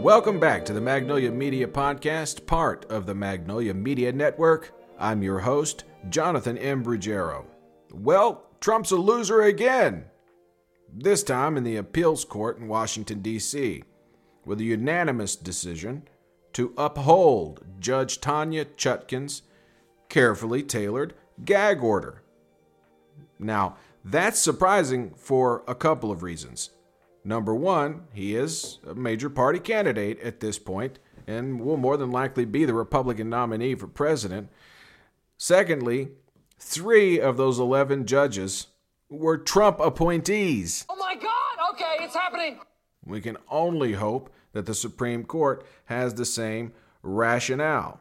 Welcome back to the Magnolia Media Podcast, part of the Magnolia Media Network. I'm your host, Jonathan M. Brugero. Well, Trump's a loser again. This time in the appeals court in Washington, D.C., with a unanimous decision to uphold Judge Tanya Chutkin's carefully tailored gag order. Now, that's surprising for a couple of reasons. Number one, he is a major party candidate at this point and will more than likely be the Republican nominee for president. Secondly, three of those 11 judges were Trump appointees. Oh my God! Okay, it's happening. We can only hope that the Supreme Court has the same rationale.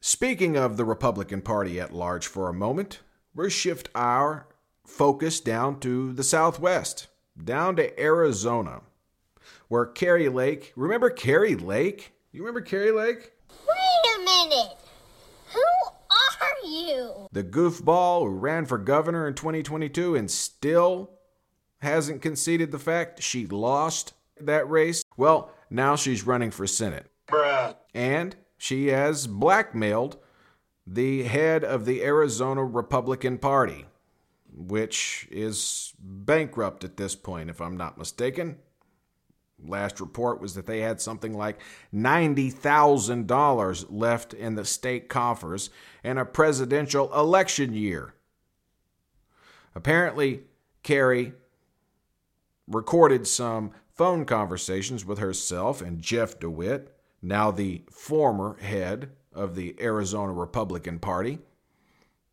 Speaking of the Republican Party at large for a moment, we'll shift our focus down to the Southwest, down to Arizona, where Kari Lake, remember Kari Lake? You remember Kari Lake? Wait a minute. Who are you? The goofball who ran for governor in 2022 and still hasn't conceded the fact she lost that race. Well, now she's running for Senate. Bruh. And she has blackmailed the head of the Arizona Republican Party, which is bankrupt at this point, if I'm not mistaken. Last report was that they had something like $90,000 left in the state coffers in a presidential election year. Apparently, Kari recorded some phone conversations with herself and Jeff DeWitt, now the former head of the Arizona Republican Party,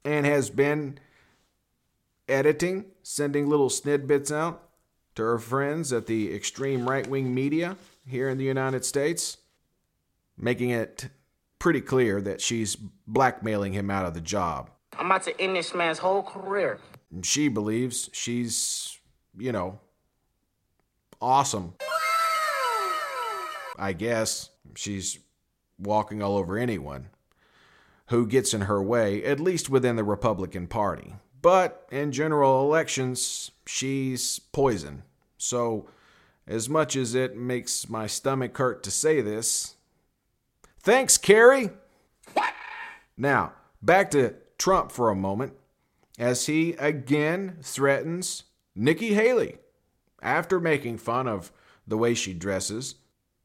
and has been editing, sending little snidbits out to her friends at the extreme right wing media here in the United States, making it pretty clear that she's blackmailing him out of the job. I'm about to end this man's whole career. She believes she's, you know, awesome. I guess she's walking all over anyone who gets in her way, at least within the Republican Party. But in general elections, she's poison. So, as much as it makes my stomach hurt to say this, thanks, Kari. Now, back to Trump for a moment, as he again threatens Nikki Haley after making fun of the way she dresses,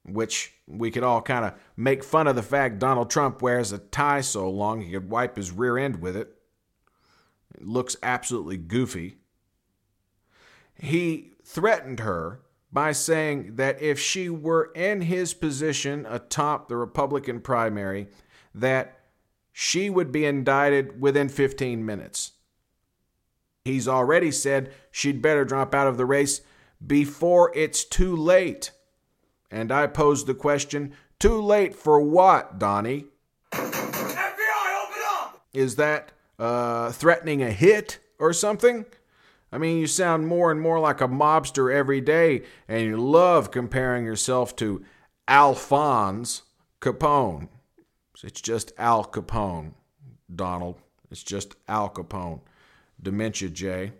which we could all kind of make fun of the fact Donald Trump wears a tie so long he could wipe his rear end with it. It looks absolutely goofy. He threatened her by saying that if she were in his position atop the Republican primary, that she would be indicted within 15 minutes. He's already said she'd better drop out of the race before it's too late. And I posed the question too late for what, Donnie? FBI, open up! Is that uh, threatening a hit or something? I mean, you sound more and more like a mobster every day, and you love comparing yourself to Alphonse Capone. It's just Al Capone, Donald. It's just Al Capone. Dementia J.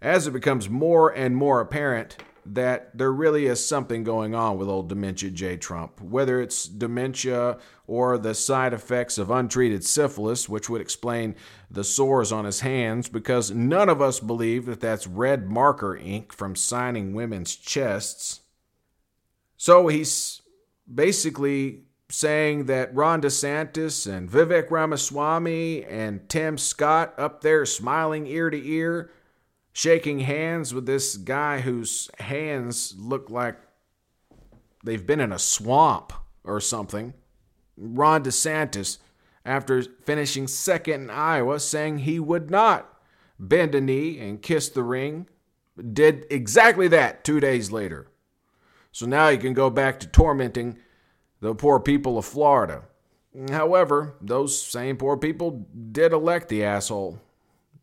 As it becomes more and more apparent that there really is something going on with old Dementia J. Trump, whether it's dementia or the side effects of untreated syphilis, which would explain the sores on his hands, because none of us believe that that's red marker ink from signing women's chests. So he's basically saying that Ron DeSantis and Vivek Ramaswamy and Tim Scott up there smiling ear to ear shaking hands with this guy whose hands look like they've been in a swamp or something. Ron DeSantis, after finishing second in Iowa, saying he would not bend a knee and kiss the ring, did exactly that two days later. So now he can go back to tormenting the poor people of Florida. However, those same poor people did elect the asshole.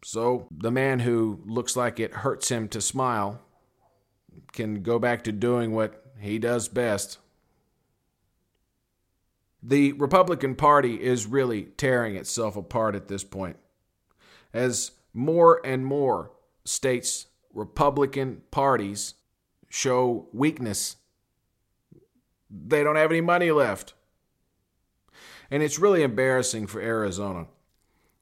So the man who looks like it hurts him to smile can go back to doing what he does best. The Republican Party is really tearing itself apart at this point. As more and more states' Republican parties show weakness, They don't have any money left. And it's really embarrassing for Arizona.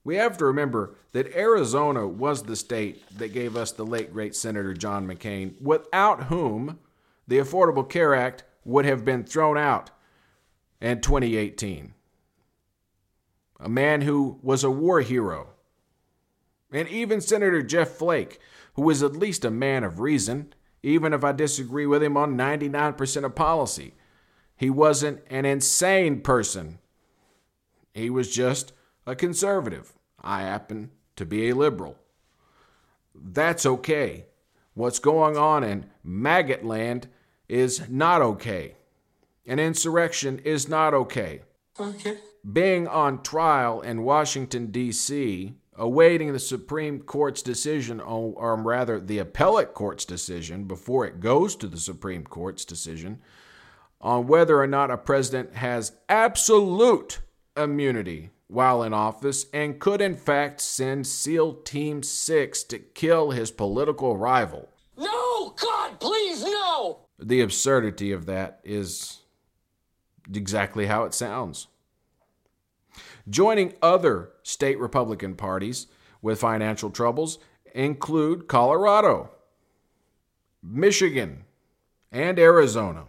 We have to remember that Arizona was the state that gave us the late great Senator John McCain, without whom the Affordable Care Act would have been thrown out in 2018. A man who was a war hero. And even Senator Jeff Flake, who was at least a man of reason, even if I disagree with him on 99% of policy. He wasn't an insane person. He was just a conservative. I happen to be a liberal. That's okay. What's going on in maggot land is not okay. An insurrection is not okay. Okay. Being on trial in Washington, D.C., awaiting the Supreme Court's decision, or rather the appellate court's decision, before it goes to the Supreme Court's decision, on whether or not a president has absolute immunity while in office and could in fact send SEAL Team 6 to kill his political rival. No! God, please, no! The absurdity of that is exactly how it sounds. Joining other state Republican parties with financial troubles include Colorado, Michigan, and Arizona.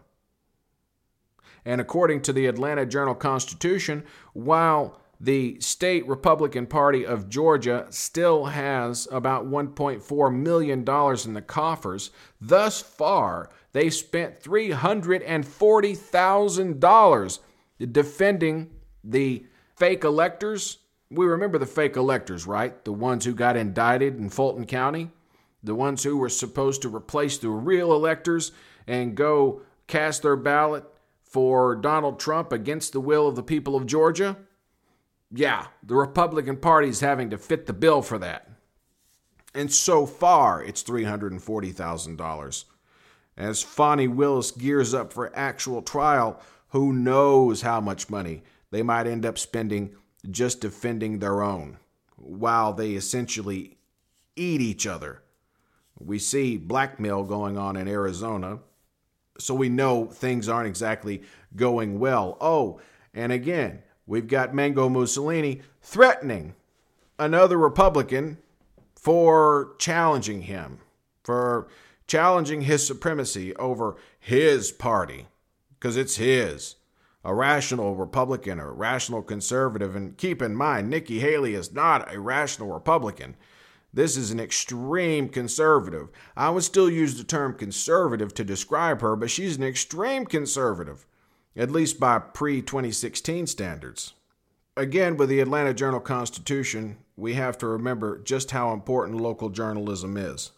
And according to the Atlanta Journal Constitution, while the state Republican Party of Georgia still has about $1.4 million in the coffers. Thus far, they spent $340,000 defending the fake electors. We remember the fake electors, right? The ones who got indicted in Fulton County, the ones who were supposed to replace the real electors and go cast their ballot for Donald Trump against the will of the people of Georgia. Yeah, the Republican Party's having to fit the bill for that. And so far, it's $340,000. As Fani Willis gears up for actual trial, who knows how much money they might end up spending just defending their own, while they essentially eat each other. We see blackmail going on in Arizona, so we know things aren't exactly going well. Oh, and again, we've got Mango Mussolini threatening another Republican for challenging him, for challenging his supremacy over his party, because it's his. A rational Republican or a rational conservative. And keep in mind, Nikki Haley is not a rational Republican. This is an extreme conservative. I would still use the term conservative to describe her, but she's an extreme conservative, at least by pre 2016 standards. Again, with the Atlanta Journal Constitution, we have to remember just how important local journalism is.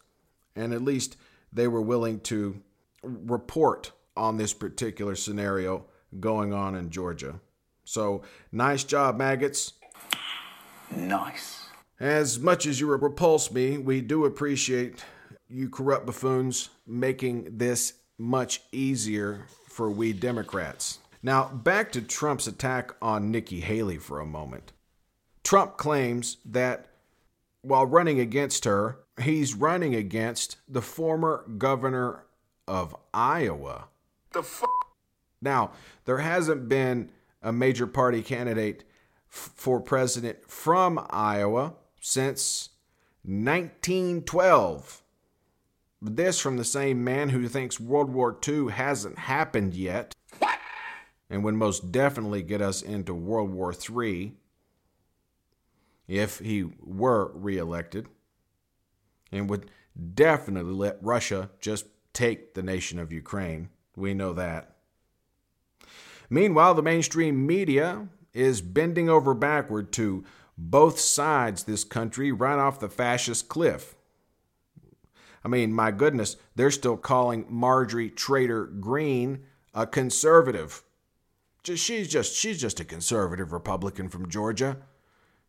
And at least they were willing to report on this particular scenario going on in Georgia. So, nice job, maggots. Nice. As much as you repulse me, we do appreciate you corrupt buffoons making this much easier for we Democrats. Now, back to Trump's attack on Nikki Haley for a moment. Trump claims that while running against her, he's running against the former governor of Iowa. The fuck? Now, there hasn't been a major party candidate f- for president from Iowa since 1912. This from the same man who thinks World War II hasn't happened yet and would most definitely get us into World War III if he were reelected, and would definitely let Russia just take the nation of Ukraine. We know that. Meanwhile, the mainstream media is bending over backward to both sides this country right off the fascist cliff. I mean, my goodness, they're still calling Marjorie Trader Green a conservative. She's just she's just a conservative Republican from Georgia.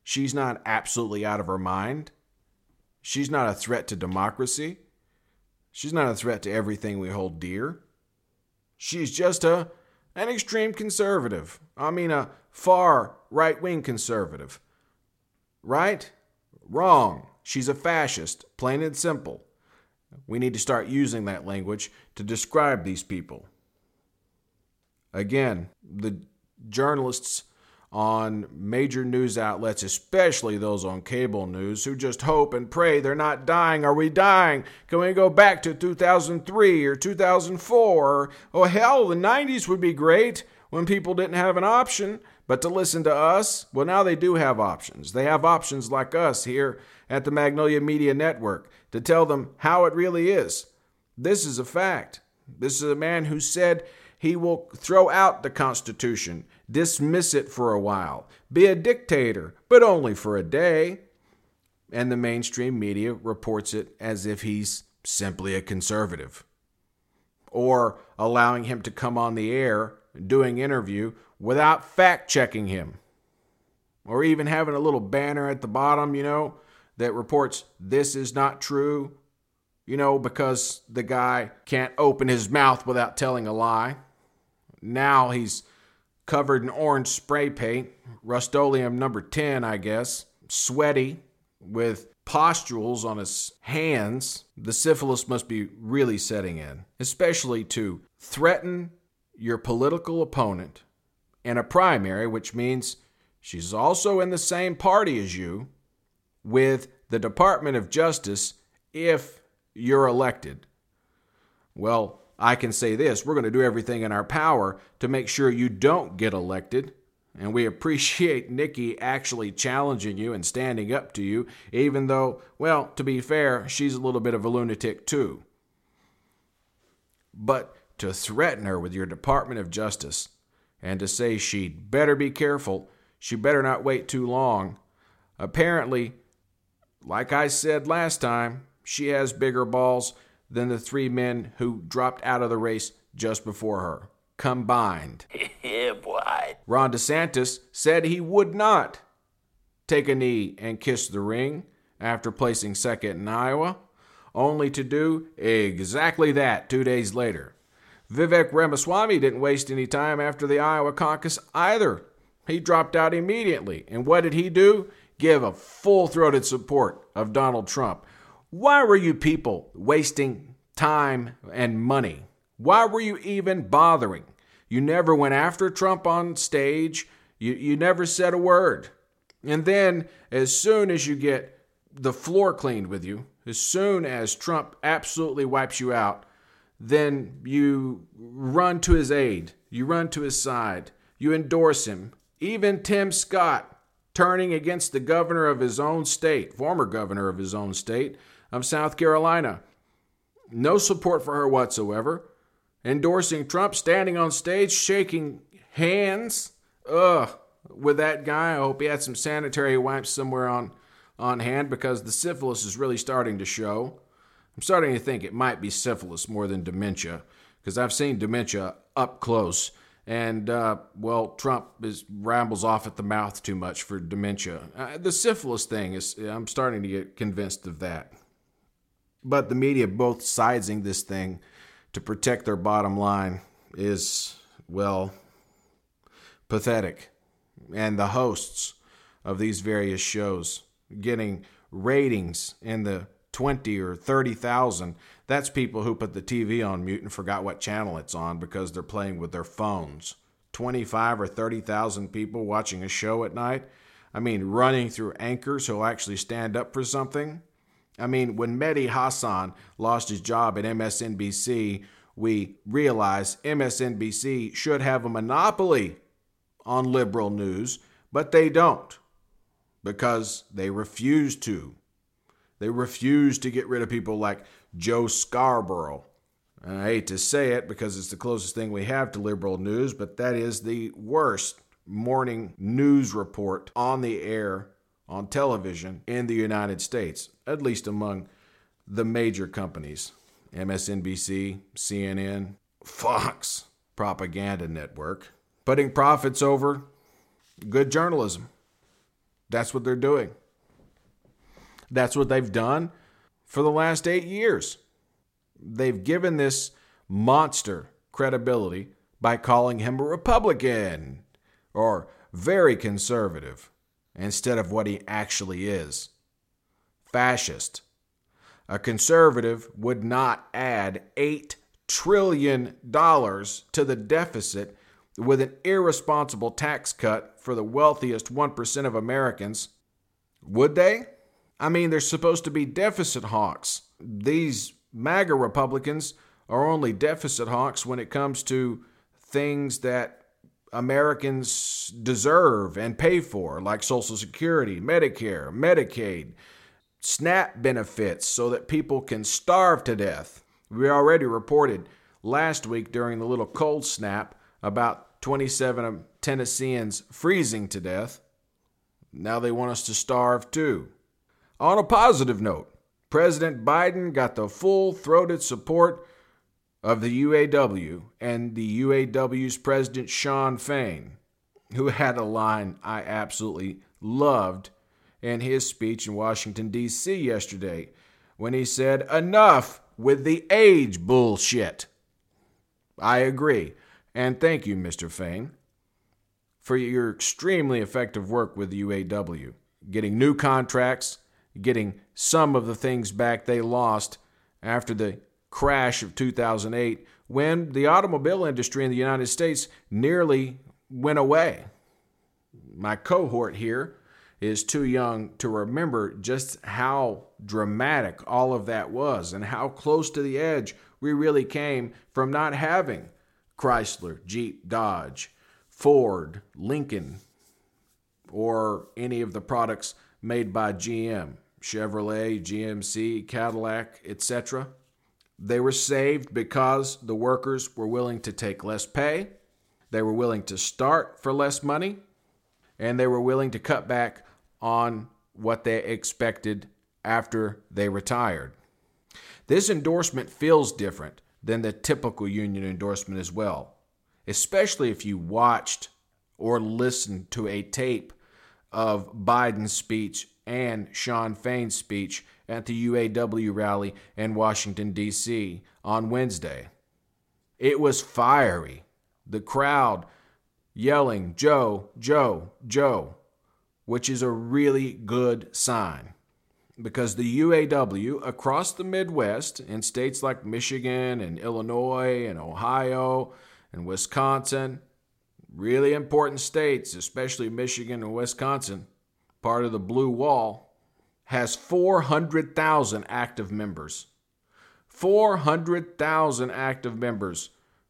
She's not absolutely out of her mind. She's not a threat to democracy. She's not a threat to everything we hold dear. She's just a an extreme conservative. I mean a far right-wing conservative. Right? Wrong. She's a fascist, plain and simple. We need to start using that language to describe these people. Again, the journalists on major news outlets, especially those on cable news, who just hope and pray they're not dying. Are we dying? Can we go back to 2003 or 2004? oh, hell, the 90s would be great when people didn't have an option. But to listen to us, well, now they do have options. They have options like us here at the Magnolia Media Network to tell them how it really is. This is a fact. This is a man who said he will throw out the Constitution, dismiss it for a while, be a dictator, but only for a day. And the mainstream media reports it as if he's simply a conservative. Or allowing him to come on the air doing interview without fact checking him. Or even having a little banner at the bottom, you know, that reports this is not true, you know, because the guy can't open his mouth without telling a lie. Now he's covered in orange spray paint, Rust-Oleum number 10, I guess, sweaty, with pustules on his hands. The syphilis must be really setting in, especially to threaten your political opponent in a primary, which means she's also in the same party as you, with the Department of Justice if you're elected. Well, I can say this we're going to do everything in our power to make sure you don't get elected. And we appreciate Nikki actually challenging you and standing up to you, even though, well, to be fair, she's a little bit of a lunatic too. But to threaten her with your Department of Justice and to say she'd better be careful, she better not wait too long. Apparently, like I said last time, she has bigger balls than the three men who dropped out of the race just before her, combined. yeah, boy. Ron DeSantis said he would not take a knee and kiss the ring after placing second in Iowa, only to do exactly that two days later. Vivek Ramaswamy didn't waste any time after the Iowa caucus either. He dropped out immediately. And what did he do? Give a full throated support of Donald Trump. Why were you people wasting time and money? Why were you even bothering? You never went after Trump on stage. You, you never said a word. And then, as soon as you get the floor cleaned with you, as soon as Trump absolutely wipes you out, then you run to his aid, you run to his side, you endorse him. Even Tim Scott, turning against the governor of his own state, former governor of his own state of South Carolina. No support for her whatsoever. Endorsing Trump, standing on stage, shaking hands. Ugh, with that guy. I hope he had some sanitary wipes somewhere on, on hand because the syphilis is really starting to show. I'm starting to think it might be syphilis more than dementia because I've seen dementia up close. And, uh, well, Trump is rambles off at the mouth too much for dementia. Uh, the syphilis thing is, I'm starting to get convinced of that. But the media both sizing this thing to protect their bottom line is, well, pathetic. And the hosts of these various shows getting ratings in the 20 or 30,000, that's people who put the TV on mute and forgot what channel it's on because they're playing with their phones. 25 or 30,000 people watching a show at night. I mean, running through anchors who'll actually stand up for something. I mean, when Mehdi Hasan lost his job at MSNBC, we realized MSNBC should have a monopoly on liberal news, but they don't because they refuse to. They refuse to get rid of people like Joe Scarborough. I hate to say it because it's the closest thing we have to liberal news, but that is the worst morning news report on the air on television in the United States, at least among the major companies MSNBC, CNN, Fox, propaganda network, putting profits over good journalism. That's what they're doing. That's what they've done for the last eight years. They've given this monster credibility by calling him a Republican or very conservative instead of what he actually is fascist. A conservative would not add $8 trillion to the deficit with an irresponsible tax cut for the wealthiest 1% of Americans. Would they? I mean, they're supposed to be deficit hawks. These MAGA Republicans are only deficit hawks when it comes to things that Americans deserve and pay for, like Social Security, Medicare, Medicaid, SNAP benefits, so that people can starve to death. We already reported last week during the little cold snap about 27 Tennesseans freezing to death. Now they want us to starve too. On a positive note, President Biden got the full throated support of the UAW and the UAW's president, Shawn Fain, who had a line I absolutely loved in his speech in Washington, D.C. yesterday when he said, Enough with the age bullshit. I agree. And thank you, Mr. Fain, for your extremely effective work with the UAW, getting new contracts, getting some of the things back they lost after the crash of 2008 when the automobile industry in the United States nearly went away. My cohort here is too young to remember just how dramatic all of that was and how close to the edge we really came from not having Chrysler, Jeep, Dodge, Ford, Lincoln, or any of the products made by GM, Chevrolet, GMC, Cadillac, etc. They were saved because the workers were willing to take less pay, they were willing to start for less money, and they were willing to cut back on what they expected after they retired. This endorsement feels different than the typical union endorsement as well, especially if you watched or listened to a tape of Biden's speech and Shawn Fain's speech at the UAW rally in Washington, D.C. on Wednesday. It was fiery. The crowd yelling, Joe, Joe, Joe, which is a really good sign because the UAW across the Midwest in states like Michigan and Illinois and Ohio and Wisconsin, really important states, especially Michigan and Wisconsin, part of the Blue Wall, has 400,000 active members. 400,000 active members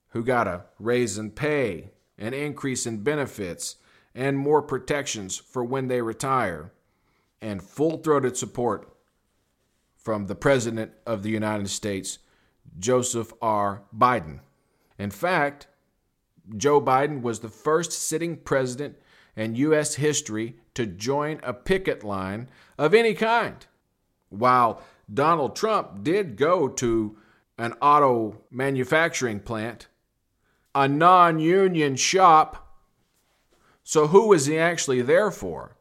who got a raise in pay, an increase in benefits, and more protections for when they retire, and full throated support from the President of the United States, Joseph R. Biden. In fact, Joe Biden was the first sitting president in U.S. history to join a picket line of any kind. While Donald Trump did go to an auto manufacturing plant, a non union shop. So, who was he actually there for?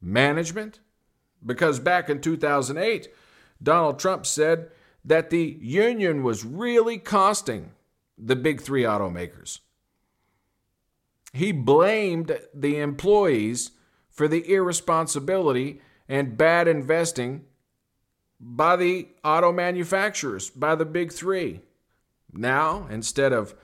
Management? Because back in 2008, Donald Trump said that the union was really costing the big three automakers. He blamed the employees for the irresponsibility and bad investing by the auto manufacturers, by the big three. Now, instead of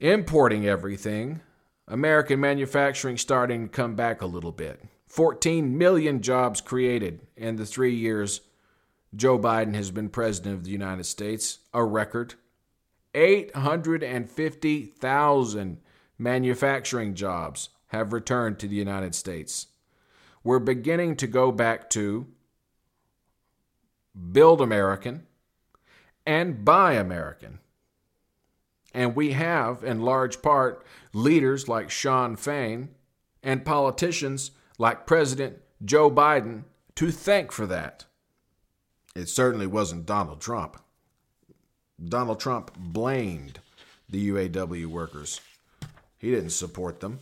importing everything, American manufacturing starting to come back a little bit. 14 million jobs created in the three years Joe Biden has been president of the United States, a record. 850,000 manufacturing jobs have returned to the United States. We're beginning to go back to build American and buy American. And we have, in large part, leaders like Shawn Fain and politicians like President Joe Biden to thank for that. It certainly wasn't Donald Trump. Donald Trump blamed the UAW workers. He didn't support them.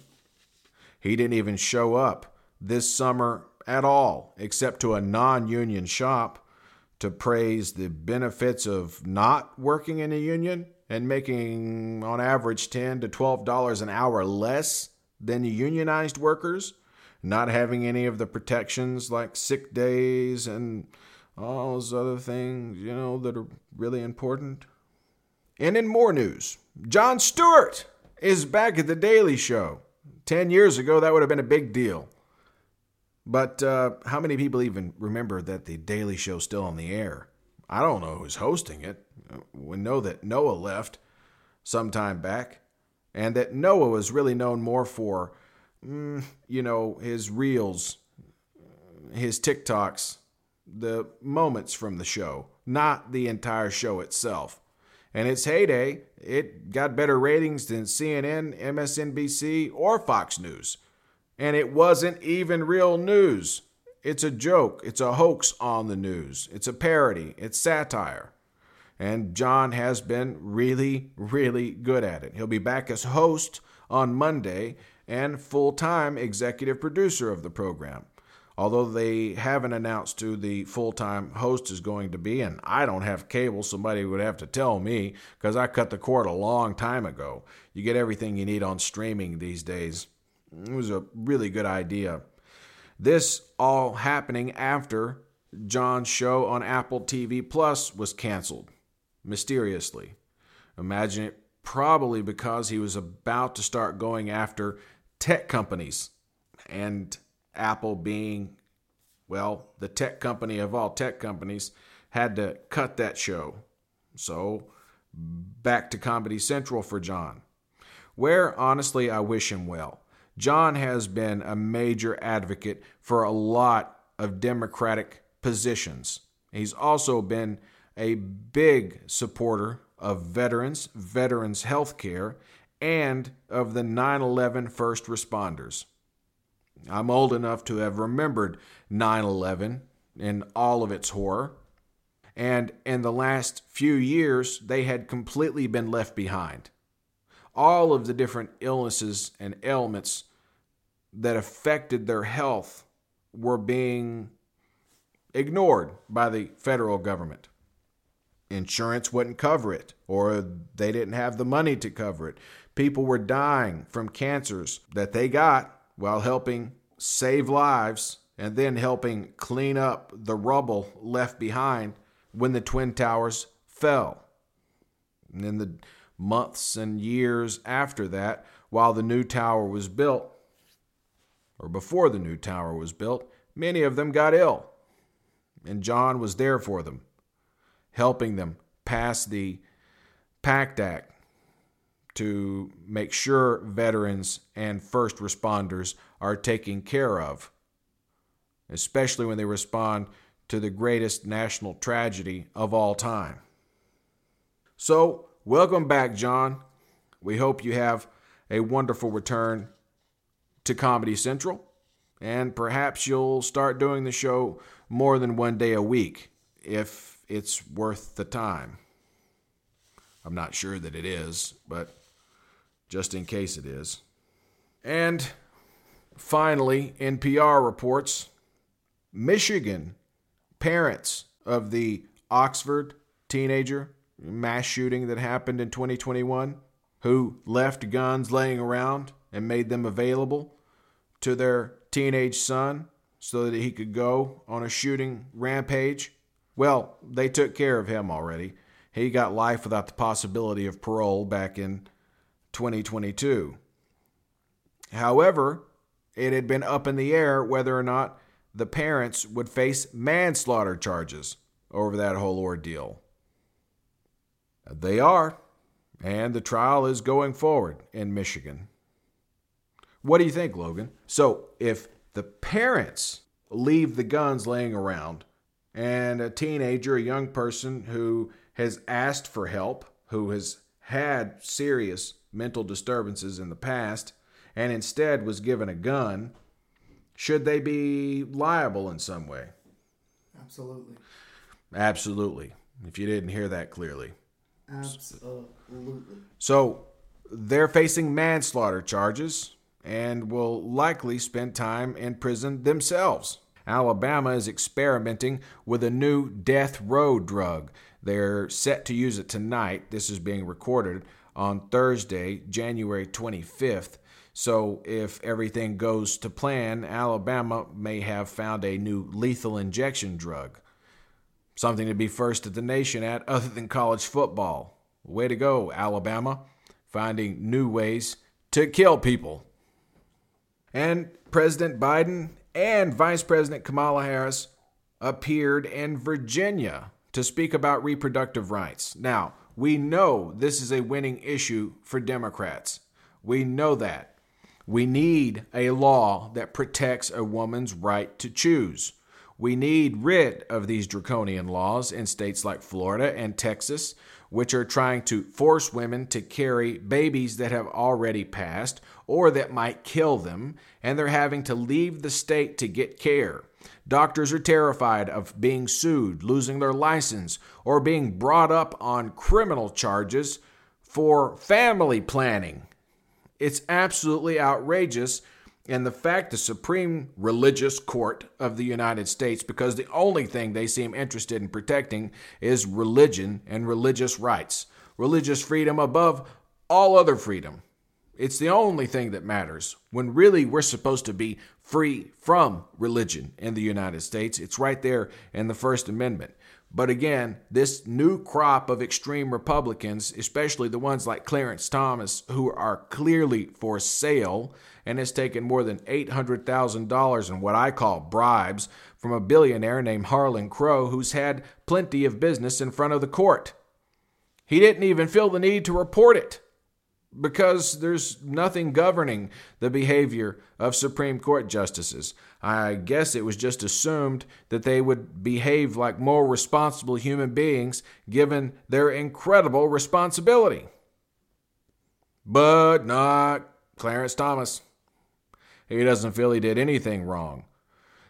He didn't even show up this summer at all, except to a non union shop to praise the benefits of not working in a union and making on average 10 to 12 dollars an hour less than the unionized workers not having any of the protections like sick days and all those other things you know that are really important and in more news Jon Stewart is back at The Daily Show. Ten years ago, that would have been a big deal. But uh, how many people even remember that The Daily Show's still on the air? I don't know who's hosting it. We know that Noah left some time back, and that Noah was really known more for, mm, you know, his reels, his TikToks, the moments from the show, not the entire show itself. And its heyday, it got better ratings than CNN, MSNBC, or Fox News. And it wasn't even real news. It's a joke. It's a hoax on the news. It's a parody. It's satire. And Jon has been really, really good at it. He'll be back as host on Monday and full time executive producer of the program. Although they haven't announced who the full time host is going to be, and I don't have cable, somebody would have to tell me because I cut the cord a long time ago. You get everything you need on streaming these days. It was a really good idea. This all happening after Jon's show on Apple TV Plus was canceled mysteriously. Imagine it probably because he was about to start going after tech companies and Apple being, well, the tech company of all tech companies, had to cut that show. So, back to Comedy Central for Jon, where honestly I wish him well. Jon has been a major advocate for a lot of Democratic positions. He's also been a big supporter of veterans, veterans health care, and of the 9 11 first responders. I'm old enough to have remembered 9 11 in all of its horror. And in the last few years, they had completely been left behind. All of the different illnesses and ailments that affected their health were being ignored by the federal government. Insurance wouldn't cover it, or they didn't have the money to cover it. People were dying from cancers that they got while helping save lives and then helping clean up the rubble left behind when the Twin Towers fell. And in the months and years after that, while the new tower was built, or before the new tower was built, many of them got ill. And Jon was there for them, helping them pass the PACT Act to make sure veterans and first responders are taken care of, especially when they respond to the greatest national tragedy of all time. So, welcome back, Jon. We hope you have a wonderful return to Comedy Central, and perhaps you'll start doing the show more than one day a week if it's worth the time. I'm not sure that it is, but just in case it is. And finally, NPR reports Michigan parents of the Oxford teenager mass shooting that happened in 2021 who left guns laying around and made them available to their teenage son so that he could go on a shooting rampage. Well, they took care of him already. He got life without the possibility of parole back in 2022. However, it had been up in the air whether or not the parents would face manslaughter charges over that whole ordeal. They are, and the trial is going forward in Michigan. What do you think, Logan? So, if the parents leave the guns laying around and a teenager, a young person who has asked for help, who has had serious mental disturbances in the past, and instead was given a gun, should they be liable in some way? Absolutely. Absolutely. If you didn't hear that clearly. Absolutely. So they're facing manslaughter charges and will likely spend time in prison themselves. Alabama is experimenting with a new death row drug. They're set to use it tonight. This is being recorded on Thursday, January 25th. So, if everything goes to plan, Alabama may have found a new lethal injection drug. Something to be first at the nation at other than college football. Way to go, Alabama. finding new ways to kill people. And President Biden and Vice President Kamala Harris appeared in Virginia to speak about reproductive rights. Now, we know this is a winning issue for Democrats. We know that. We need a law that protects a woman's right to choose. We need rid of these draconian laws in states like Florida and Texas, which are trying to force women to carry babies that have already passed or that might kill them, and they're having to leave the state to get care. Doctors are terrified of being sued, losing their license, or being brought up on criminal charges for family planning. It's absolutely outrageous. And the fact the Supreme Religious Court of the United States, because the only thing they seem interested in protecting is religion and religious rights, religious freedom above all other freedom. It's the only thing that matters when really we're supposed to be free from religion in the United States. It's right there in the First Amendment. But again, this new crop of extreme Republicans, especially the ones like Clarence Thomas, who are clearly for sale and has taken more than $800,000 in what I call bribes from a billionaire named Harlan Crow, who's had plenty of business in front of the court. He didn't even feel the need to report it because there's nothing governing the behavior of Supreme Court justices. I guess it was just assumed that they would behave like more responsible human beings given their incredible responsibility. But not Clarence Thomas. He doesn't feel he did anything wrong.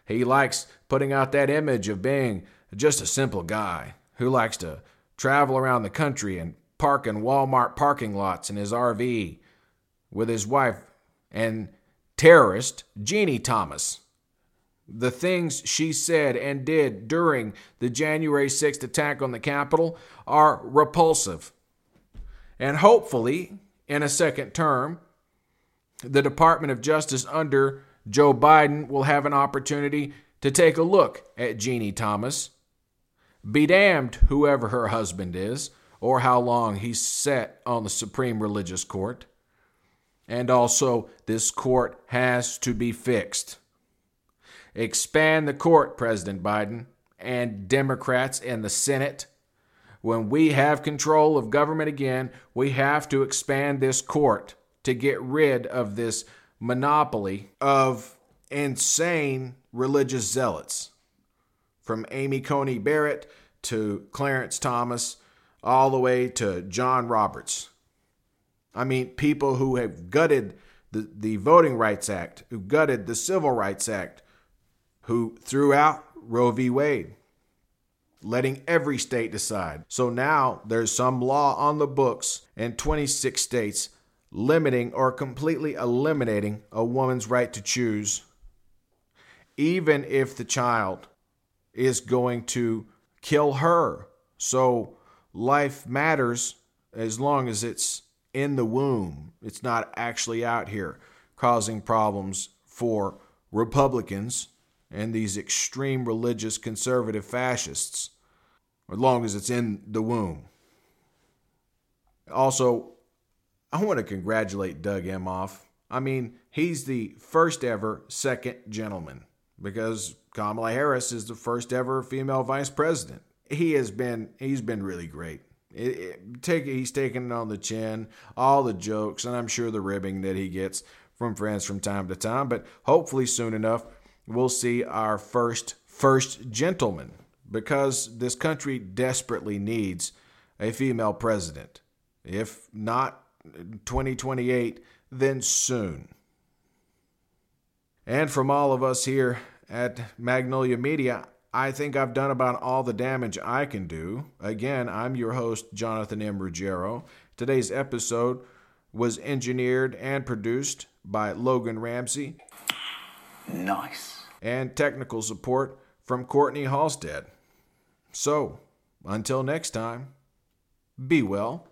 He likes putting out that image of being just a simple guy who likes to travel around the country and park in Walmart parking lots in his RV with his wife and terrorist Ginni Thomas. The things she said and did during the January 6th attack on the Capitol are repulsive. And hopefully, in a second term, the Department of Justice under Joe Biden will have an opportunity to take a look at Ginni Thomas. Be damned, whoever her husband is or how long he's set on the Supreme Religious Court. And also, this court has to be fixed. Expand the court, President Biden, and Democrats in the Senate. When we have control of government again, we have to expand this court to get rid of this monopoly of insane religious zealots. From Amy Coney Barrett to Clarence Thomas all the way to John Roberts. I mean, people who have gutted the, the Voting Rights Act, who gutted the Civil Rights Act, who threw out Roe v. Wade, letting every state decide. So now there's some law on the books in 26 states limiting or completely eliminating a woman's right to choose, even if the child is going to kill her. So life matters as long as it's in the womb. It's not actually out here causing problems for Republicans and these extreme religious conservative fascists, as long as it's in the womb. Also, I want to congratulate Doug Emhoff. I mean, he's the first ever second gentleman because Kamala Harris is the first ever female vice president he has been he's been really great. It, it, take he's taken it on the chin, all the jokes, and I'm sure the ribbing that he gets from friends from time to time. But hopefully soon enough, we'll see our first first gentleman because this country desperately needs a female president. If not 2028, then soon. And from all of us here at Magnolia Media, I think I've done about all the damage I can do. Again, I'm your host, Jonathan M. Ruggiero. Today's episode was engineered and produced by Logan Ramsey. Nice. And technical support from Courtney Halstead. So, until next time, be well.